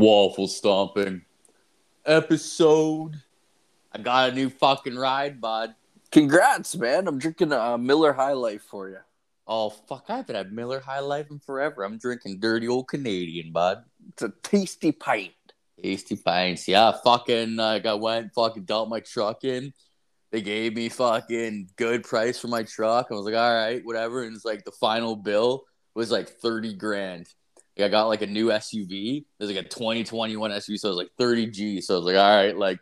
Waffle stomping episode. I got a new fucking ride, bud. Congrats, man. I'm drinking a Miller High Life for you. Oh fuck! I haven't had Miller High Life in forever. I'm drinking dirty old Canadian, bud. It's a tasty pint. Tasty pints, yeah. Fucking, like I went, fucking dumped my truck in. They gave me fucking good price for my truck. I was like, all right, whatever. And it's like the final bill was like thirty grand. I got like a new SUV. There's like a 2021 SUV, so it was like 30 G. So I was like, all right, like,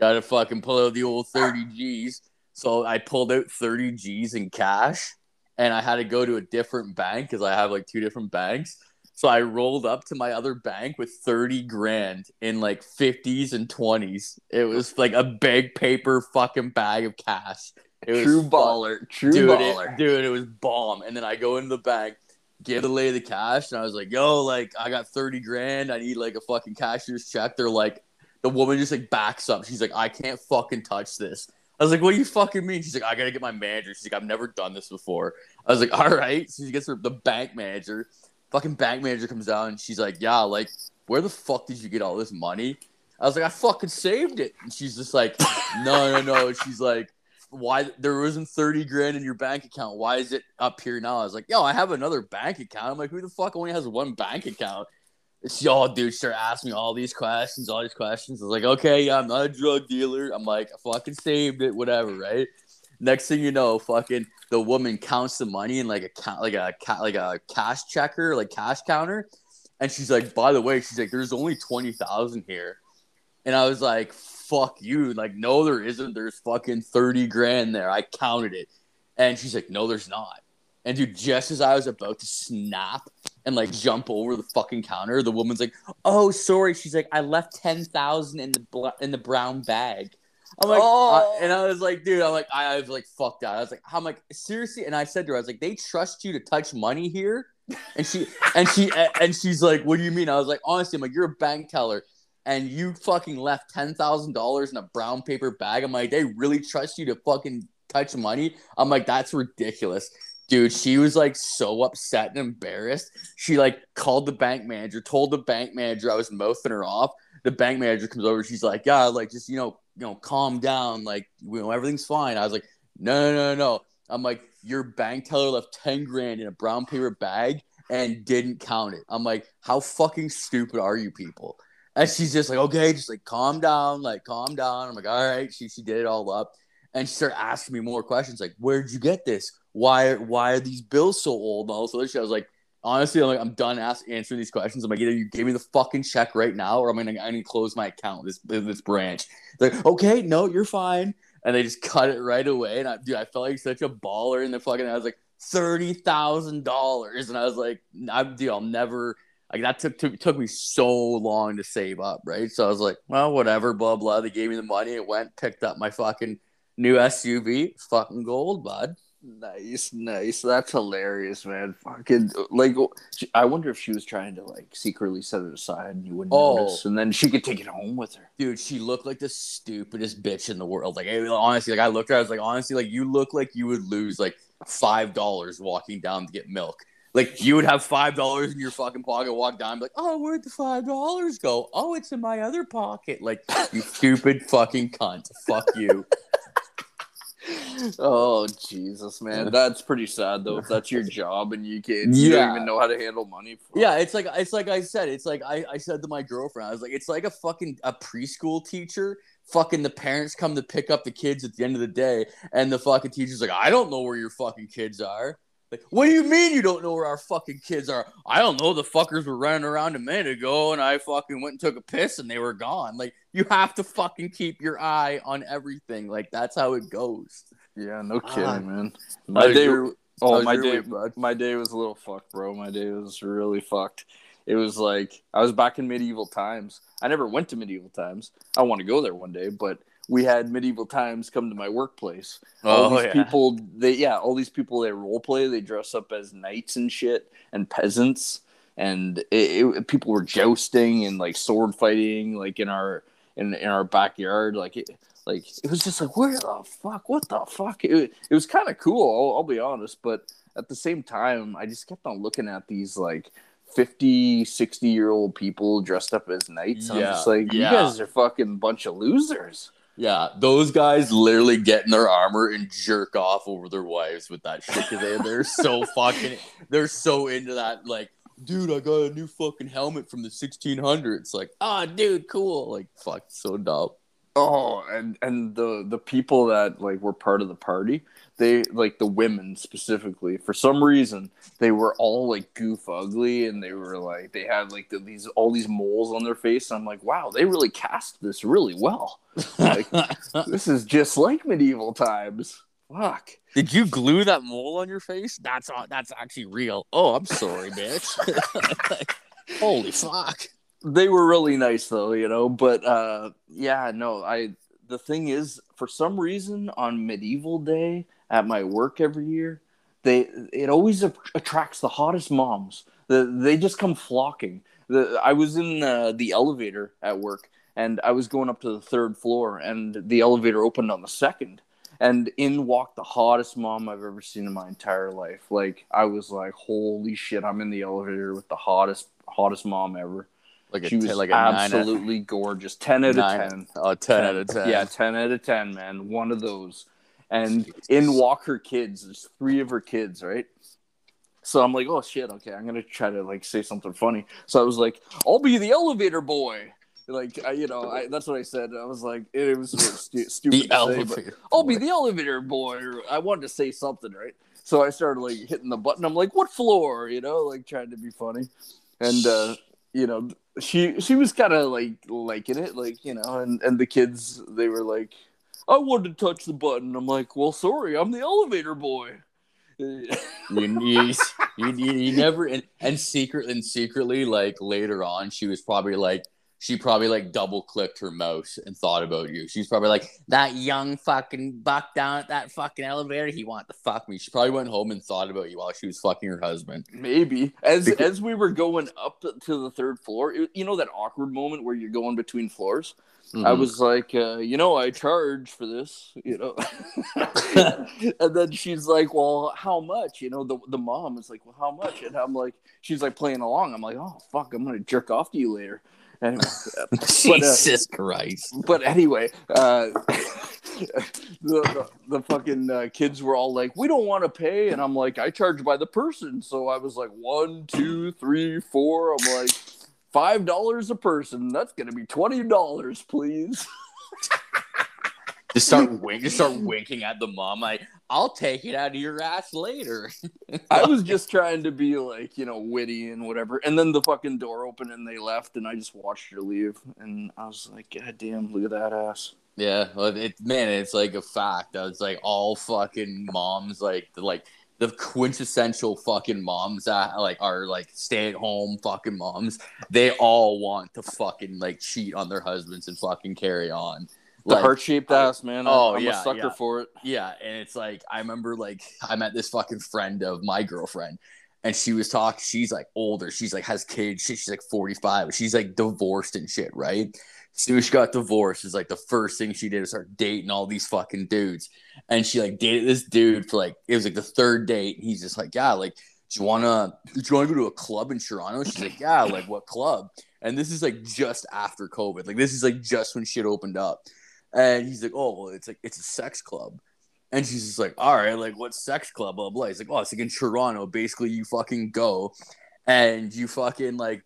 gotta fucking pull out the old 30 G's. So I pulled out 30 G's in cash and I had to go to a different bank because I have like two different banks. So I rolled up to my other bank with 30 grand in like 50s and 20s. It was like a big paper fucking bag of cash. It was True baller. True dude, baller. It, dude, it was bomb. And then I go into the bank, give the lady the cash, and I was like, yo, like I got 30 grand. I need like a fucking cashier's check. They're like, the woman just like backs up. She's like, I can't fucking touch this. I was like, what do you fucking mean? She's like, I gotta get my manager. She's like, I've never done this before. I was like, all right. So she gets her the bank manager. Fucking bank manager comes down and she's like, yeah, like, where the fuck did you get all this money? I was like, I fucking saved it. And she's just like, no, no, no. She's like, why there wasn't 30 grand in your bank account? Why is it up here now? I was like, yo, I have another bank account. I'm like, who the fuck only has one bank account? She, oh, dude, start asking me all these questions, all these questions. I was like, okay, yeah, I'm not a drug dealer. I'm like, I fucking saved it, whatever, right? Next thing you know, fucking the woman counts the money in like a ca- like a like a cash checker, like cash counter, and she's like, by the way, she's like, there's only twenty thousand here, and I was like, fuck you, like, no, there isn't. There's fucking thirty grand there. I counted it, and she's like, no, there's not. And dude, just as I was about to snap and like jump over the fucking counter, the woman's like, "Oh, sorry." She's like, "I left ten thousand in the bl- in the brown bag." I'm like, Oh. and I was like, dude, I'm like, I, I was like, fucked that. I was like, I'm like, seriously. And I said to her, I was like, they trust you to touch money here, and she and she and she's like, what do you mean? I was like, honestly, I'm like, you're a bank teller. And you fucking left ten thousand dollars in a brown paper bag. I'm like, they really trust you to fucking touch money. I'm like, that's ridiculous. Dude, she was like so upset and embarrassed. She like called the bank manager, told the bank manager I was mouthing her off. The bank manager comes over, she's like, Yeah, like just you know, you know, calm down, like you know, everything's fine. I was like, No, no, no, no. I'm like, your bank teller left 10 grand in a brown paper bag and didn't count it. I'm like, how fucking stupid are you people? And she's just like, okay, just like calm down, like calm down. I'm like, all right. She she did it all up. And she started asking me more questions, like, where'd you get this? Why why are these bills so old? All this other shit. I was like, honestly, I'm like, I'm done ask, answering these questions. I'm like, either you give me the fucking check right now, or I'm gonna I need to close my account, this this branch. They're like, okay, no, you're fine. And they just cut it right away. And I dude, I felt like such a baller in the fucking I was like, thirty thousand dollars. And I was like, I'm dude, I'll never like that took, took took me so long to save up, right? So I was like, well, whatever, blah blah. They gave me the money. It went, picked up my fucking new SUV. Fucking gold, bud. Nice, nice. That's hilarious, man. Fucking like, I wonder if she was trying to like secretly set it aside and you wouldn't Oh. notice, and then she could take it home with her. Dude, she looked like the stupidest bitch in the world. Like, honestly, like I looked at her, I was like, honestly, like you look like you would lose like five dollars walking down to get milk. Like you would have five dollars in your fucking pocket, walk down, and be like, oh, where'd the five dollars go? Oh, it's in my other pocket. Like, you stupid fucking cunt. Fuck you. Oh Jesus, man, that's pretty sad though. If that's your job and you can't, you Yeah. don't even know how to handle money. Fuck. Yeah, it's like it's like I said, it's like I, I said to my girlfriend, I was like, it's like a fucking a preschool teacher. Fucking the parents come to pick up the kids at the end of the day, and the fucking teacher's like, I don't know where your fucking kids are. Like, what do you mean you don't know where our fucking kids are? I don't know. The fuckers were running around a minute ago, and I fucking went and took a piss, and they were gone. Like, you have to fucking keep your eye on everything. Like, that's how it goes. yeah, no kidding, Ah. man. My day, your- oh my your day, week, my day was a little fucked, bro. My day was really fucked. It was like I was back in medieval times. I never went to medieval times. I want to go there one day, but we had medieval times come to my workplace. all Oh, these people, they yeah, all these people they role play. They dress up as knights and shit and peasants, and it, it, people were jousting and like sword fighting, like in our in in our backyard. Like it, like it was just like where the fuck, what the fuck? It, it was kind of cool. I'll, I'll be honest, but at the same time, I just kept on looking at these like 50, 60 year old people dressed up as knights. I'm Yeah, just like, yeah. you guys are fucking bunch of losers. Yeah, those guys literally get in their armor and jerk off over their wives with that shit because they, they're so fucking, they're so into that. Like, dude, I got a new fucking helmet from the 1600s. Like, ah, dude, cool. Like, fuck, so dumb. Oh, and and the the people that like were part of the party, they like the women specifically. For some reason, they were all like goof ugly, and they were like they had like the, these all these moles on their face. I'm like, wow, they really cast this really well. Like this is just like medieval times. Fuck. Did you glue that mole on your face? That's uh, that's actually real. Oh, I'm sorry, bitch. Holy fuck. they were really nice though you know but uh yeah no i the thing is for some reason on medieval day at my work every year they it always a- attracts the hottest moms. The, they just come flocking. The, i was in uh, the elevator at work and i was going up to the third floor and the elevator opened on the second. And in walked the hottest mom i've ever seen in my entire life. Like i was like holy shit i'm in the elevator with the hottest hottest mom ever Like a, she was ten- like a out- absolutely gorgeous. Ten out nine- of ten. Oh, 10 out of 10. Yeah, ten out of ten, man. One of those. And in walk her kids. There's three of her kids, right? So I'm like, oh shit, okay, I'm gonna try to like say something funny. So I was like, I'll be the elevator boy. Like, I, you know, I, that's what I said. I was like, it, was stu- stupid The to say, elevator. I'll be the elevator boy. I wanted to say something, right? So I started like hitting the button. I'm like, what floor? You know, like trying to be funny. And uh, you know, she she was kind of like liking it, like you know, and and the kids they were like, I wanted to touch the button. I'm like, well, sorry, I'm the elevator boy. you, you, you, you, never and, and secret and secretly like later on she was probably like she probably like double clicked her mouse and thought about you she's probably like that young fucking buck down at that fucking elevator he want to fuck me she probably went home and thought about you while she was fucking her husband Maybe as Because- as we were going up to the third floor, it- you know that awkward moment where you're going between floors. I Mhm. was like, uh, you know, I charge for this, you know. and then she's like, well, how much? You know, the the mom is like, well, how much? And I'm like, she's like playing along. I'm like, oh fuck, I'm gonna jerk off to you later. Jesus christ but anyway, uh, the, the the fucking uh, kids were all like, "We don't want to pay," and I'm like, "I charge by the person." So I was like, one, two, three, four. I'm like, five dollars a person. That's gonna be twenty dollars, please. just start wink just start winking at the mom like i'll take it out of your ass later I was just trying to be like, you know, witty and whatever. And then the fucking door opened and they left, and I just watched her leave, and I was like, God damn, look at that ass. Yeah, well, it man, it's like a fact. It's like all fucking moms, like the like the quintessential fucking moms that like are like stay at home fucking moms. They all want to fucking like cheat on their husbands and fucking carry on. The Like, heart shaped ass, man. Oh, I'm yeah, a sucker yeah. for it. yeah, and it's like I remember like I met this fucking friend of my girlfriend, and she was talking. She's like older. She's like has kids. Shit, she's like forty five. She's like divorced and shit, right? Soon as she got divorced, is like the first thing she did was start dating all these fucking dudes, and she like dated this dude for like it was like the third date. And he's just like, yeah, like do you wanna do you wanna go to a club in Toronto? She's like, yeah, like what club? And this is like just after COVID. Like this is like just when shit opened up. And he's like, oh, well, it's like it's a sex club. And she's just like, all right, like what sex club? Blah blah. He's like, oh, it's like in Toronto. Basically, you fucking go, and you fucking like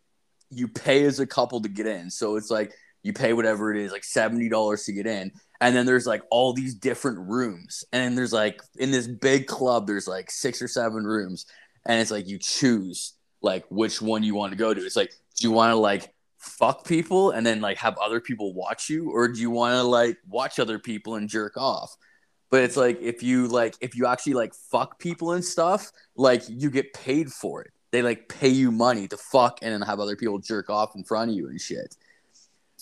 you pay as a couple to get in. So it's like you pay whatever it is, like seventy dollars to get in, and then there's like all these different rooms, and there's like in this big club, there's like six or seven rooms, and it's like you choose like which one you want to go to. It's like, do you want to like fuck people and then like have other people watch you, or do you want to like watch other people and jerk off? But it's like if you like if you actually like fuck people and stuff, like you get paid for it. They like pay you money to fuck and then have other people jerk off in front of you and shit.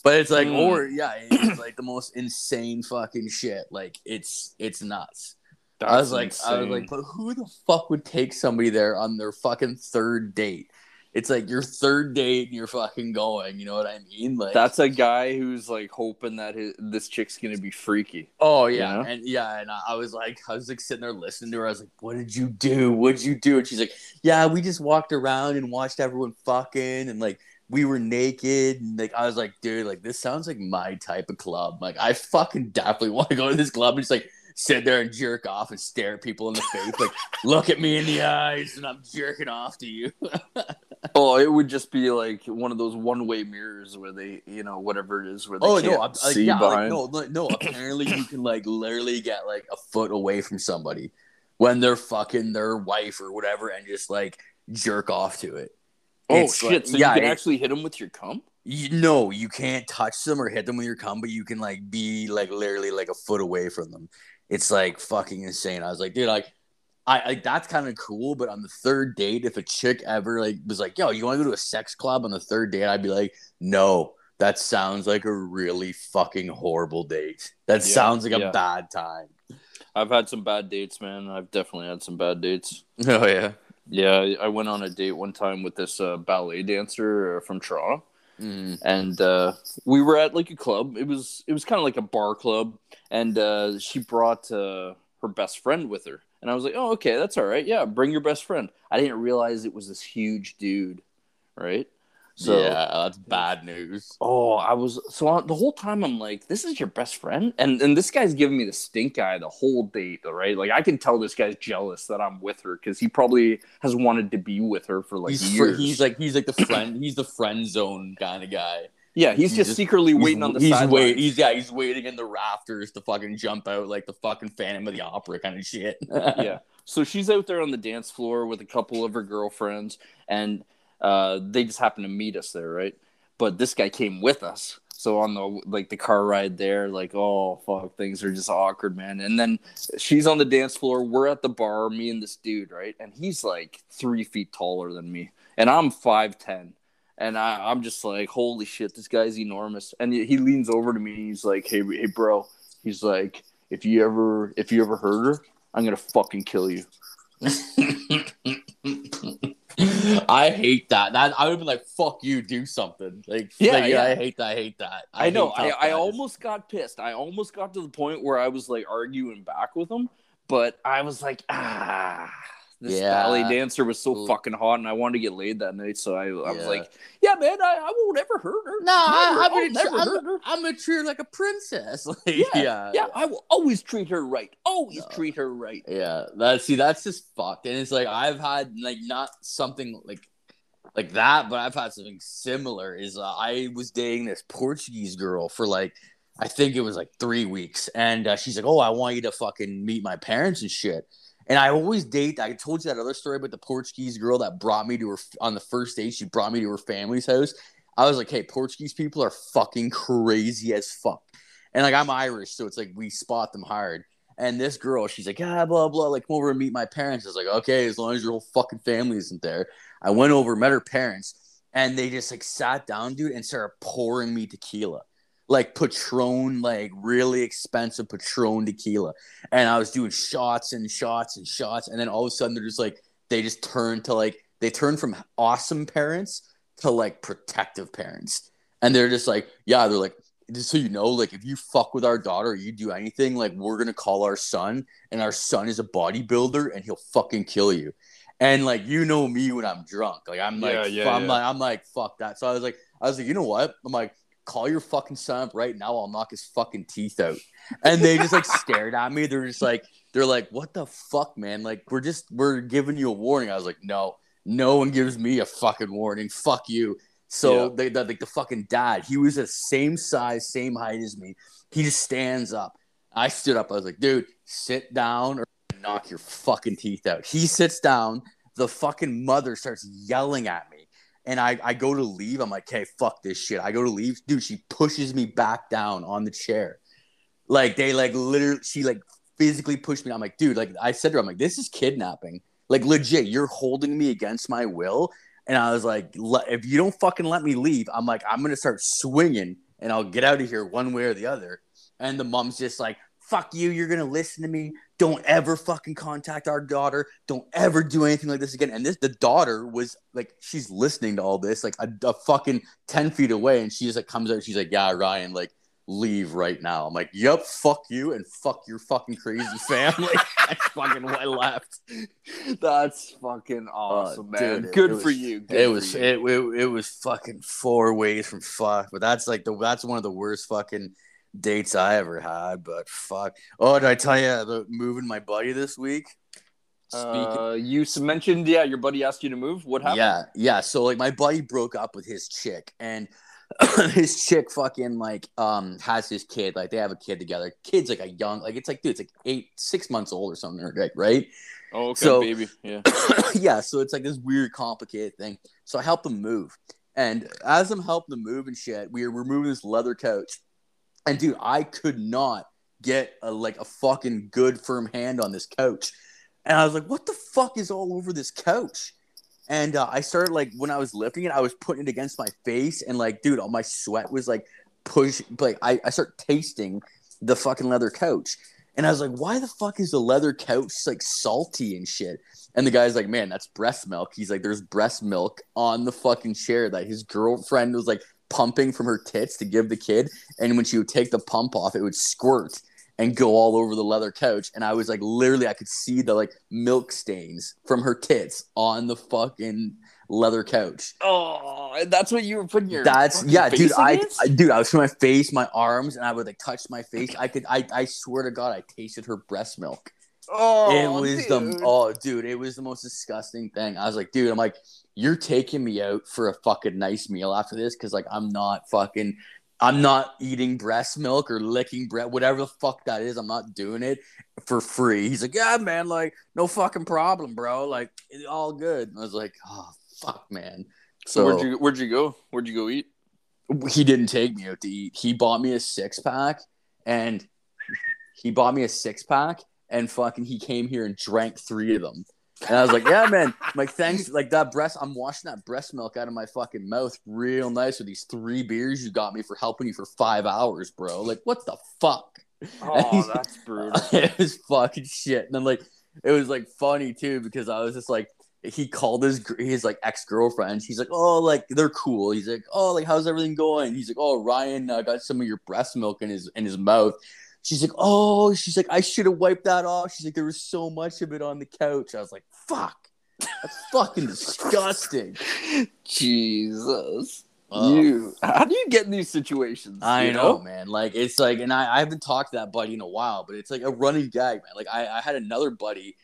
But it's like, Mm. or yeah, it's like the most insane fucking shit. Like it's it's nuts. I was like, I was like, but who the fuck would take somebody there on their fucking third date? It's like your third date and you're fucking going. You know what I mean? Like That's a guy who's like hoping that his, this chick's gonna be freaky. Oh yeah, You know? and yeah, and I, I was like, I was like sitting there listening to her. I was like, "What did you do? What'd you do?" And she's like, "Yeah, we just walked around and watched everyone fucking, and like we were naked." And like I was like, "Dude, like this sounds like my type of club. Like I fucking definitely want to go to this club and just like sit there and jerk off and stare at people in the face, like look at me in the eyes, and I'm jerking off to you." Oh, it would just be like one of those one-way mirrors where they, you know, whatever it is, where they Oh can't no! I'm, like, see yeah, like, behind. no, like, no. Apparently, you can like literally get like a foot away from somebody when they're fucking their wife or whatever, and just like jerk off to it. oh It's shit! like- so yeah, you can it- actually hit them with your cum? You, no, you can't touch them or hit them with your cum, but you can like be like literally like a foot away from them. It's like fucking insane. I was like, dude, like. I like that's kind of cool, but on the third date, if a chick ever like was like, "Yo, you want to go to a sex club on the third date?" I'd be like, "No, that sounds like a really fucking horrible date. That Yeah, sounds like a yeah. bad time." I've had some bad dates, man. I've definitely had some bad dates. Oh yeah. Yeah, I went on a date one time with this uh, ballet dancer uh, from Toronto. Mm. and uh, we were at like a club. It was it was kind of like a bar club, and uh, she brought uh, her best friend with her, and I was like, "Oh, okay, that's all right. Yeah, bring your best friend." I didn't realize it was this huge dude, right? So yeah, that's bad news. Oh, I was so on, the whole time I'm like, this is your best friend, and and this guy's giving me the stink eye the whole date, right? Like I can tell this guy's jealous that I'm with her because he probably has wanted to be with her for like he's fr- years. he's like he's like the friend he's the friend zone kind of guy. Yeah, he's, he's just, just- secretly He's, waiting on the he's wait he's yeah he's waiting in the rafters to fucking jump out like the fucking Phantom of the Opera kind of shit. yeah. So she's out there on the dance floor with a couple of her girlfriends, and uh, they just happen to meet us there, right? But this guy came with us. So on the like the car ride there, like oh fuck, things are just awkward, man. And then she's on the dance floor. We're at the bar, me and this dude, right? And he's like three feet taller than me, and I'm five ten. And I, I'm just like, holy shit, this guy's enormous. And he he leans over to me and he's like, hey, hey, bro. He's like, if you ever, if you ever hurt her, I'm gonna fucking kill you. I hate that. That I would be like, "Fuck you, do something." Like, Yeah, like, yeah. I hate that. I hate that. I, know. I, I almost got pissed. I almost got to the point where I was like arguing back with him, but I was like, ah, this Yeah. ballet dancer was so fucly hot, and I wanted to get laid that night. So I, I was like, yeah, man, I, I won't ever hurt her. No, I, I'll gonna, never hurt her. I'm, I'm gonna treat her like a princess. Like, Yeah, yeah, Yeah, I will always treat her right. Always No. treat her right. Yeah, that see, that's just fucked. And it's like I've had like not something like like that, but I've had something similar. Is uh, I was dating this Portuguese girl for like I think it was like three weeks, and uh, she's like, "Oh, I want you to fucking meet my parents and shit." And I always date. I told you that other story about the Portuguese girl that brought me to her on the first date. She brought me to her family's house. I was like, "Hey, Portuguese people are fucking crazy as fuck." And like I'm Irish, so it's like we spot them hard. And this girl, she's like, ah, blah, blah, like, come over and meet my parents. I was like, okay, as long as your whole fucking family isn't there. I went over, met her parents, and they just like sat down, dude, and started pouring me tequila. Like Patron, like really expensive Patron tequila. And I was doing shots and shots and shots. And then all of a sudden they're just like, they just turn to like, they turn from awesome parents to like protective parents. And they're just like, yeah, they're like, just so you know, like if you fuck with our daughter or you do anything, like we're gonna call our son, and our son is a bodybuilder and he'll fucking kill you. And like you know me when I'm drunk, like I'm like Yeah, yeah, I'm yeah. like I'm like fuck that. So I was like I was like you know what? I'm like call your fucking son up right now. I'll knock his fucking teeth out. And they just like stared at me. They're just like they're like what the fuck, man? Like we're just we're giving you a warning. I was like no, no one gives me a fucking warning. Fuck you. So Yeah. they, the, like the fucking dad, he was the same size, same height as me. He just stands up. I stood up. I was like, dude, sit down or knock your fucking teeth out. He sits down. The fucking mother starts yelling at me. And I, I go to leave. I'm like, hey, fuck this shit. I go to leave. Dude, she pushes me back down on the chair. Like, they like literally, she like physically pushed me. I'm like, dude, like I said to her, I'm like, this is kidnapping. Like, legit, you're holding me against my will. And I was like, if you don't fucking let me leave, I'm like, I'm gonna start swinging and I'll get out of here one way or the other. And the mom's just like, fuck you, you're gonna listen to me. Don't ever fucking contact our daughter. Don't ever do anything like this again. And this the daughter was like, she's listening to all this, like a, a fucking 10 feet away, and she just like comes out, she's like, Yeah, Ryan, like leave right now. I'm like, Yep, fuck you and fuck your fucking crazy family. That's fucking why I left. That's fucking uh, awesome, Oh, man. dude, Good for you. Good it for was you. it, it, it was fucking four ways from fuck, but that's like the that's one of the worst fucking dates I ever had. But fuck. Oh, did I tell you about moving my buddy this week? Speaking, Uh, you mentioned, yeah, your buddy asked you to move. What happened? yeah, yeah. So like my buddy broke up with his chick, and his chick fucking like um has his kid. Like they have a kid together. Kid's like a young, like it's like dude, it's like eight, six months old or something, right? Right. Oh, okay, So- baby. Yeah. yeah, so it's like this weird, complicated thing. So I helped him move, and as I'm helping him move and shit, we were moving this leather couch, and dude, I could not get a like a fucking good firm hand on this couch, and I was like, what the fuck is all over this couch? And uh, I started like when I was lifting it, I was putting it against my face, and like, dude, all my sweat was like push. Like I, I start tasting the fucking leather couch, and I was like, why the fuck is the leather couch like salty and shit? And the guy's like, man, that's breast milk. He's like, there's breast milk on the fucking chair that his girlfriend was like pumping from her tits to give the kid. And when she would take the pump off, it would squirt and go all over the leather couch. And I was like, literally, I could see the like milk stains from her tits on the fucking leather couch. Oh, that's what you were putting your. That's yeah, dude. I? I dude, I was putting my face, my arms, and I would like touch my face. I could, I, I swear to God, I tasted her breast milk Oh, it was dude. the oh dude it was the most disgusting thing i was like dude i'm like you're taking me out for a fucking nice meal after this because like i'm not fucking i'm not eating breast milk or licking bread whatever the fuck that is i'm not doing it for free he's like yeah man like no fucking problem bro like it's all good and i was like oh fuck man So, where'd you where'd you go? Where'd you go eat? he didn't take me out to eat. He bought me a six pack and he bought me a six pack and fucking he came here and drank three of them. And I was like, yeah, man. I'm like, thanks. Like that breast, I'm washing that breast milk out of my fucking mouth real nice with these three beers you got me for helping you for five hours, bro. Like, what the fuck? Oh, that's brutal. it was fucking shit. And then like it was like funny too because I was just like he called his his like ex girlfriend. He's like, oh, like they're cool. He's like, oh, like how's everything going? He's like, oh, Ryan uh, got some of your breast milk in his in his mouth. She's like, oh, she's like, I should have wiped that off. She's like, there was so much of it on the couch. I was like, fuck, that's fucking disgusting. Jesus. You. How do you get in these situations? I you know, man. Like it's like, and I, I haven't talked to that buddy in a while, but it's like a running gag, man. Like I, I had another buddy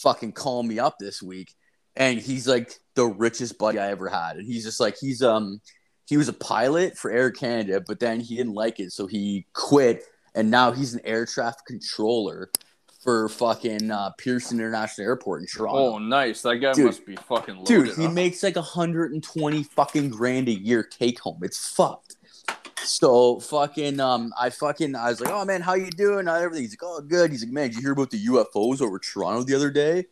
fucking call me up this week, and he's like the richest buddy I ever had, and he's just like he's um he was a pilot for Air Canada, but then he didn't like it, so he quit, and now he's an air traffic controller for fucking uh, Pearson International Airport in Toronto. Oh, nice. That guy Dude. must be fucking loaded. Dude, he huh? makes like 120 fucking grand a year take home. It's fucked. So fucking um I fucking I was like, oh man, how you doing? How everything? He's like, oh good. He's like, man, did you hear about the UFOs over Toronto the other day?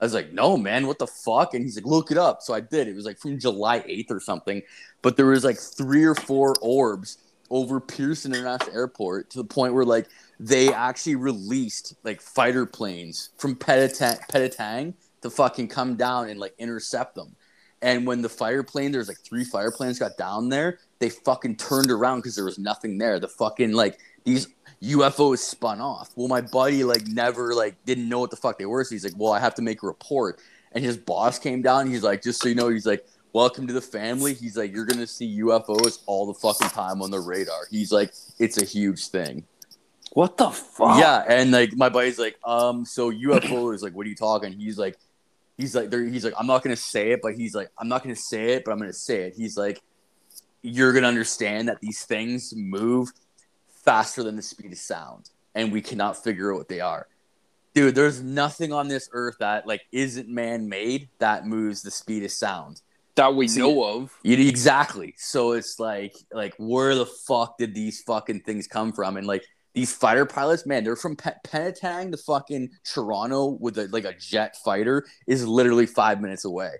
I was like, no, man, what the fuck? And he's like, look it up. So I did. It was like from July 8th or something. But there was like three or four orbs over Pearson International Airport to the point where like they actually released like fighter planes from Penetang to fucking come down and like intercept them. And when the fire plane, there's like three fire planes got down there, they fucking turned around because there was nothing there. The fucking like these UFOs spun off. Well, my buddy like never like didn't know what the fuck they were. So he's like, well, I have to make a report. And his boss came down. He's like, just so you know, he's like, welcome to the family. He's like, you're gonna see UFOs all the fucking time on the radar. He's like, it's a huge thing. What the fuck? Yeah, and like my buddy's like, um, so UFO is like, what are you talking? He's like, he's like, there. He's like, I'm not gonna say it, but he's like, I'm not gonna say it, but I'm gonna say it. He's like, you're gonna understand that these things move faster than the speed of sound, and we cannot figure out what they are. Dude, there's nothing on this earth that like isn't man-made that moves the speed of sound. That we See- know of. Exactly. So it's like, like, where the fuck did these fucking things come from? And like these fighter pilots, man, they're from Pe- Penetang to fucking Toronto with a, like a jet fighter is literally five minutes away,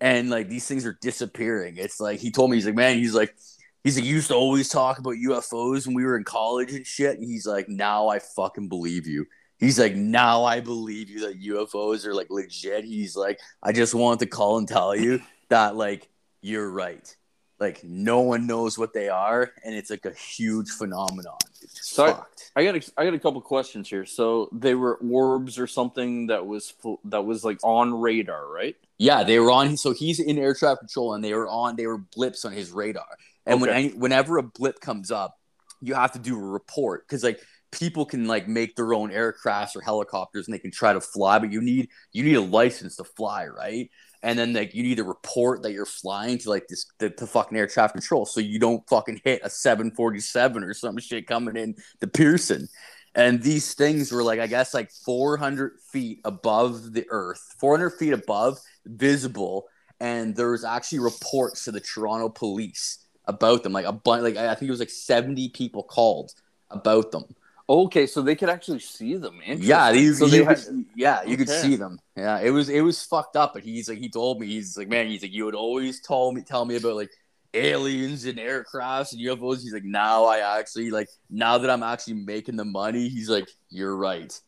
and like these things are disappearing. It's like he told me, he's like, man, he's like, he's like, you used to always talk about UFOs when we were in college and shit. And he's like, now I fucking believe you. He's like, now I believe you that UFOs are like legit. He's like, I just wanted to call and tell you that like you're right. Like no one knows what they are, and it's like a huge phenomenon. It's So I- fucked. I got a, I got a couple questions here. So they were orbs or something that was that was like on radar, right? Yeah, they were on. So he's in air traffic control, and they were on. They were blips on his radar. And when any, whenever a blip comes up, you have to do a report because like people can like make their own aircrafts or helicopters, and they can try to fly, but you need you need a license to fly, right? And then like you need to report that you're flying to like this the, fucking air traffic control, so you don't fucking hit a 747 or some shit coming in to Pearson. And these things were like I guess like 400 feet above the earth, 400 feet above, visible. And there was actually reports to the Toronto police about them. Like a bunch, like I think it was like 70 people called about them. Okay, so they could actually see them. Yeah, these, so you could, had, yeah, you could see them. Yeah, it was it was fucked up. But he's like, he told me, he's like, man, he's like, you would always tell me tell me about like aliens and aircrafts and UFOs. He's like, now I actually like now that I'm actually making the money. He's like, you're right.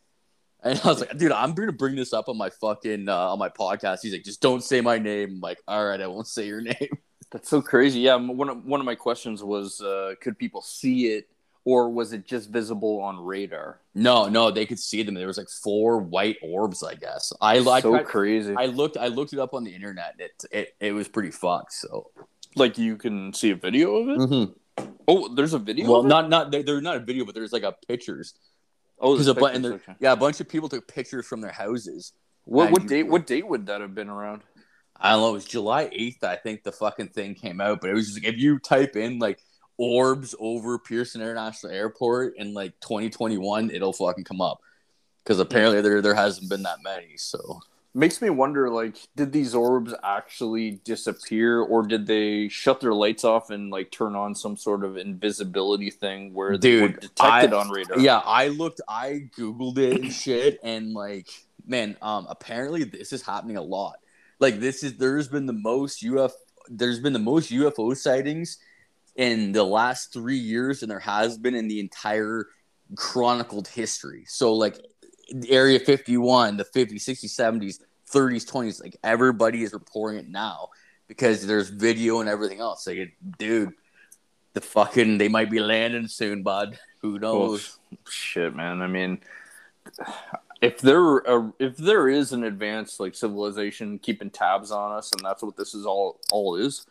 And I was like, dude, I'm gonna bring this up on my fucking uh, on my podcast. He's like, just don't say my name. I'm like, all right, I won't say your name. that's so crazy. Yeah, one of, one of my questions was, uh, could people see it, or was it just visible on radar? No, no, they could see them. There was like four white orbs, I guess. I like so I, crazy. I looked I looked it up on the internet. And it it, it was pretty fucked. So like you can see a video of it. Mm-hmm. Oh, there's a video. well, of it? not not they're, they're not a video, but there's like a pictures Oh, there's a bu- and there- okay. yeah, a bunch of people took pictures from their houses. What what you- date? What date would that have been around? I don't know. It was July eighth, I think the fucking thing came out. But it was just like if you type in like orbs over Pearson International Airport in like 2021, it'll fucking come up because apparently there there hasn't been that many. So Makes me wonder, like, did these orbs actually disappear, or did they shut their lights off and like turn on some sort of invisibility thing where they were Dude, detected I- on radar? Yeah, I looked, I googled it and shit, and like, man, um, apparently this is happening a lot. Like, this is there's been the most UFO, there's been the most UFO sightings in the last three years, and there has been in the entire chronicled history. So, like, Area 51, the 50s, 60s, 70s, 30s, 20s, like everybody is reporting it now because there's video and everything else. Like, it, dude, the fucking they might be landing soon, bud. Who Well, knows? shit, man. I mean, if there a, if there is an advanced like civilization keeping tabs on us, and that's what this is all all is.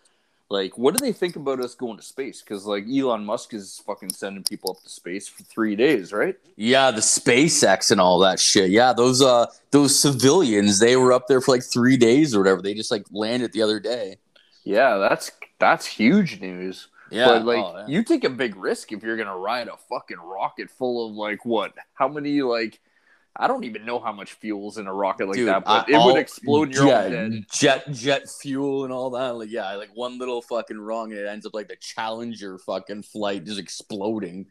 Like, what do they think about us going to space? Because like Elon Musk is fucking sending people up to space for three days, right? Yeah, the SpaceX and all that shit. Yeah, those uh those civilians, they were up there for like three days or whatever. They just like landed the other day. Yeah, that's that's huge news. Yeah, but like oh, yeah. you take a big risk if you're gonna ride a fucking rocket full of like what? How many like? I don't even know how much fuel's in a rocket like Dude, that, but I- it would explode in your yeah, own head. Jet jet fuel and all that. Like yeah, like one little fucking wrong and it ends up like the Challenger fucking flight just exploding.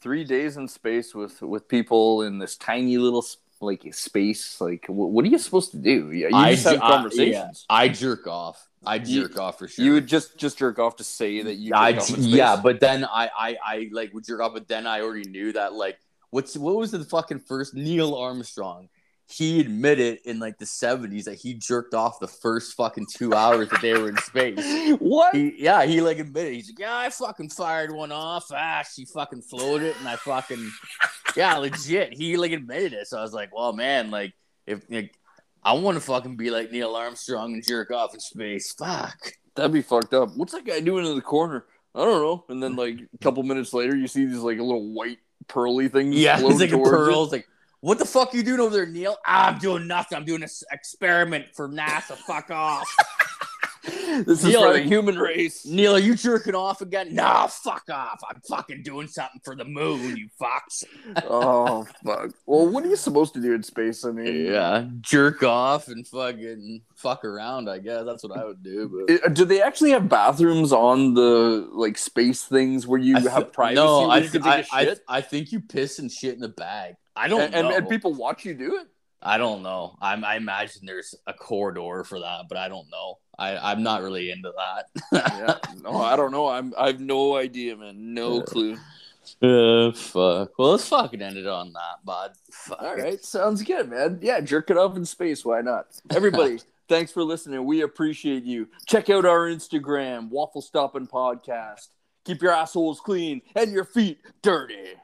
Three days in space with with people in this tiny little like space. Like, wh- what are you supposed to do? Yeah, you I just have I- conversations. I jerk off. I You- jerk off for sure. You would just just jerk off to say that you. I, jerk off in yeah, but then I, I, I like would jerk off, but then I already knew that like what's what was the fucking first Neil Armstrong? He admitted in like the seventies that he jerked off the first fucking two hours that they were in space. what? He, yeah, he like admitted. He's like, yeah, I fucking fired one off. Ah, she fucking floated, and I fucking, yeah, legit. He like admitted it. So I was like, well, man, like if like, I want to fucking be like Neil Armstrong and jerk off in space. Fuck. That'd be fucked up. What's that guy doing in the corner? I don't know. And then like a couple minutes later, you see these like a little white pearly things. Yeah, it's like a towards pearl. It's like, what the fuck you doing over there, Neil? I'm doing nothing. I'm doing an experiment for NASA. Fuck off. This is for the human race. Neil, are you jerking off again? Nah, fuck off. I'm fucking doing something for the moon, you fucks. oh fuck. Well, what are you supposed to do in space? I mean, Yeah, jerk off and fucking fuck around. I guess that's what I would do. But I- Do they actually have bathrooms on the like space things where you I have th- privacy? No, I, can I, I? I think you piss and shit in the bag. I don't and, and, know. and people watch you do it. I don't know. I'm, I imagine there's a corridor for that, but I don't know. I, I'm not really into that. yeah, no, I don't know. I'm I have no idea, man. No Yeah. clue. Uh, fuck. Well, let's fucking end it on that, bud. Fuck. All right, sounds good, man. Yeah, jerk it off in space. Why not? Everybody, thanks for listening. We appreciate you. Check out our Instagram, Waffle Stomping Podcast. Keep your assholes clean and your feet dirty.